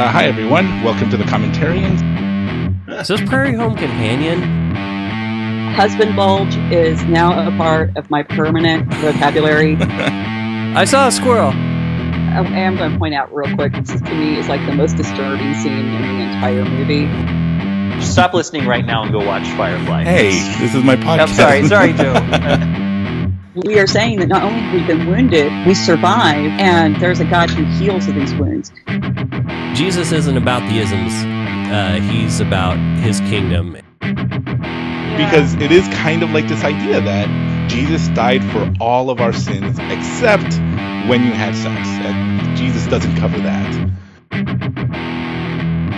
Uh, hi, everyone. Welcome to the Commentarians. Is this Prairie Home Companion? Husband bulge is now a part of my permanent vocabulary. I saw a squirrel. I am going to point out real quick. This to me is like the most disturbing scene in the entire movie. Stop listening right now and go watch Firefly. Hey, this is my podcast. I'm sorry, sorry, Joe. We are saying that not only have we been wounded, we survive, and there's a God who heals of these wounds. Jesus isn't about the isms. Uh, he's about his kingdom. because it is kind of like this idea that Jesus died for all of our sins except when you had sex. And Jesus doesn't cover that.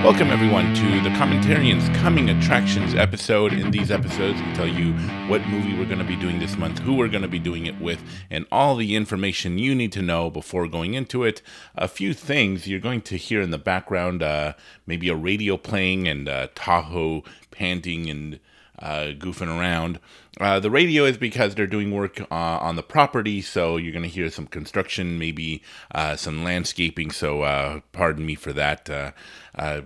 Welcome, everyone, to the Commentarians Coming Attractions episode. In these episodes, we tell you what movie we're going to be doing this month, who we're going to be doing it with, and all the information you need to know before going into it. A few things you're going to hear in the background uh, maybe a radio playing and uh, Tahoe panting and uh, goofing around. Uh, the radio is because they're doing work uh, on the property, so you're going to hear some construction, maybe uh, some landscaping. So, uh, pardon me for that. Uh,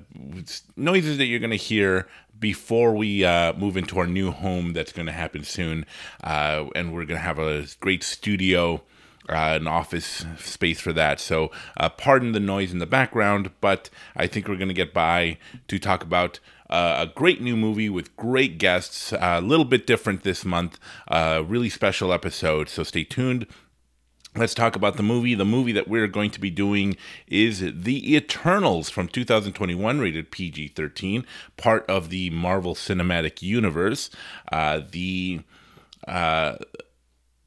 noises that you're going to hear before we uh, move into our new home that's going to happen soon. Uh, and we're going to have a great studio. Uh, an office space for that. So, pardon the noise in the background, but I think we're going to get by to talk about uh, a great new movie with great guests, a little bit different this month, a really special episode. So, stay tuned. Let's talk about the movie. The movie that we're going to be doing is The Eternals from 2021, rated PG 13, part of the Marvel Cinematic Universe. Uh, the. Uh,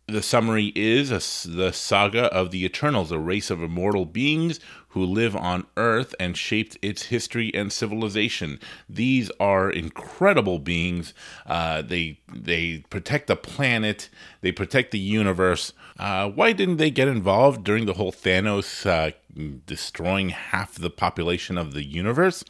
the summary is a, the saga of the Eternals, a race of immortal beings who live on Earth and shaped its history and civilization. These are incredible beings. Uh, they they protect the planet. They protect the universe. Uh, why didn't they get involved during the whole Thanos uh, destroying half the population of the universe?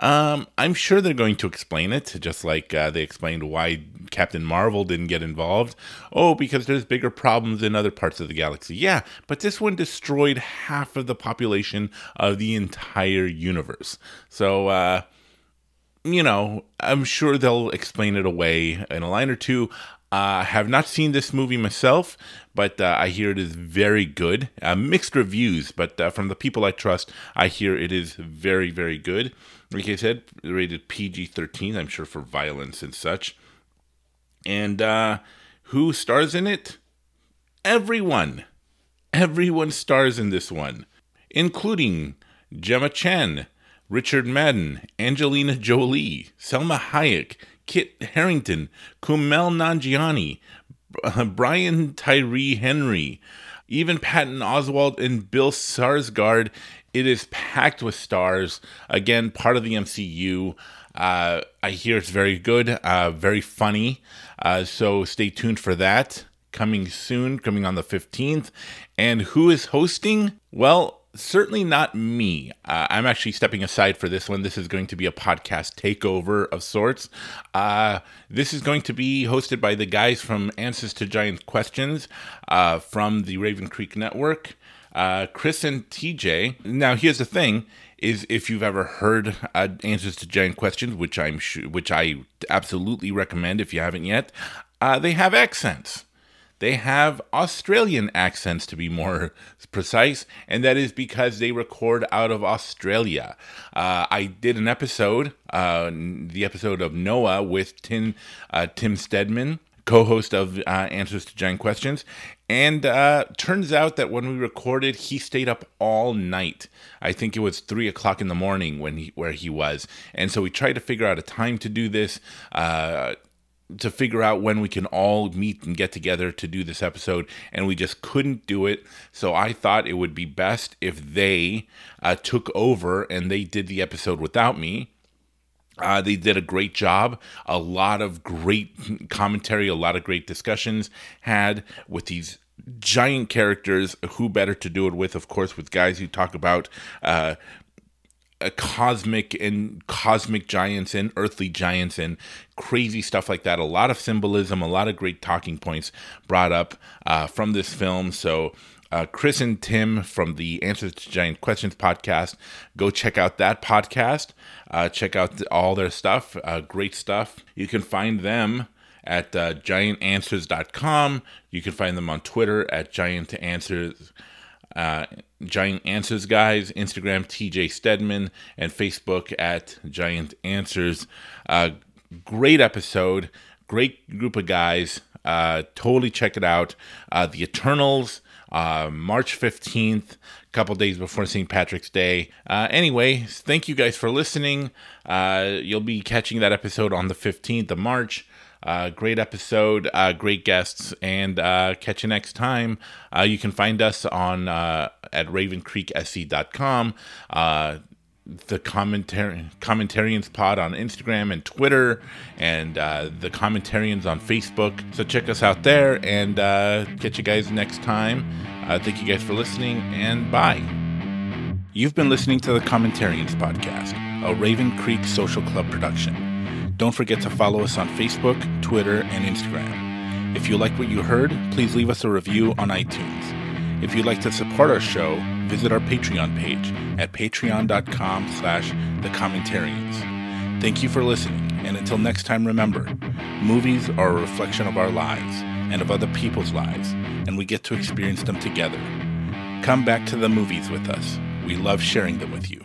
Um, I'm sure they're going to explain it, just like uh, they explained why Captain Marvel didn't get involved. Oh, because there's bigger problems in other parts of the galaxy. Yeah, but this one destroyed half of the population of the entire universe. So, uh, you know, I'm sure they'll explain it away in a line or two. I uh, have not seen this movie myself, but uh, I hear it is very good. Uh, mixed reviews, but uh, from the people I trust, I hear it is very, very good. Like I said, rated PG 13, I'm sure for violence and such. And uh, who stars in it? Everyone. Everyone stars in this one, including Gemma Chan, Richard Madden, Angelina Jolie, Salma Hayek, Kit Harington, Kumail Nanjiani, Brian Tyree Henry, even Patton Oswalt and Bill Skarsgård. It is packed with stars. Again, part of the MCU. Uh, I hear it's very good, uh, very funny. Uh, so stay tuned for that. Coming soon, coming on the 15th. And who is hosting? Well, certainly not me. Uh, I'm actually stepping aside for this one. This is going to be a podcast takeover of sorts. Uh, this is going to be hosted by the guys from Answers to Giant Questions uh, from the Raven Creek Network, uh, Chris and TJ. Now, here's the thing. Is if you've ever heard uh, answers to giant questions, which I'm sure, which I absolutely recommend if you haven't yet, uh, they have accents. They have Australian accents, to be more precise, and that is because they record out of Australia. Uh, I did an episode, uh, the episode of Noah with Tim, uh, Tim Stedman, co host of uh, Answers to Giant Questions. And uh, turns out that when we recorded, he stayed up all night. I think it was three o'clock in the morning when he where he was, and so we tried to figure out a time to do this. Uh, to figure out when we can all meet and get together to do this episode, and we just couldn't do it. So I thought it would be best if they uh, took over and they did the episode without me. Uh, they did a great job. A lot of great commentary, a lot of great discussions had with these giant characters. Who better to do it with? Of course, with guys who talk about uh, a cosmic and cosmic giants and earthly giants and crazy stuff like that. A lot of symbolism, a lot of great talking points brought up uh, from this film. So uh, Chris and Tim from the Answers to Giant Questions podcast. Go check out that podcast. Uh, check out all their stuff. Uh, great stuff. You can find them at uh, giantanswers.com. You can find them on Twitter at Giant Answers. Uh, Giant Answers Guys, Instagram TJ Stedman, and Facebook at Giant Answers. Uh, great episode, great group of guys. Uh, totally check it out. Uh, the Eternals, uh, March 15th, a couple days before St. Patrick's Day. Uh, anyway, thank you guys for listening. Uh, you'll be catching that episode on the 15th of March. Uh, great episode, uh, great guests, and uh, catch you next time. Uh, you can find us on uh, at ravencreeksc.com. Uh, the commentarians pod on Instagram and Twitter, and uh, the commentarians on Facebook. So check us out there, and catch you guys next time. Thank you guys for listening, and bye. You've been listening to the Commentarians podcast, a Raven Creek Social Club production. Don't forget to follow us on Facebook, Twitter, and Instagram. If you like what you heard, please leave us a review on iTunes. If you'd like to support our show, visit our Patreon page at patreon.com slash thecommentarians. Thank you for listening, and until next time remember, movies are a reflection of our lives and of other people's lives, and we get to experience them together. Come back to the movies with us. We love sharing them with you.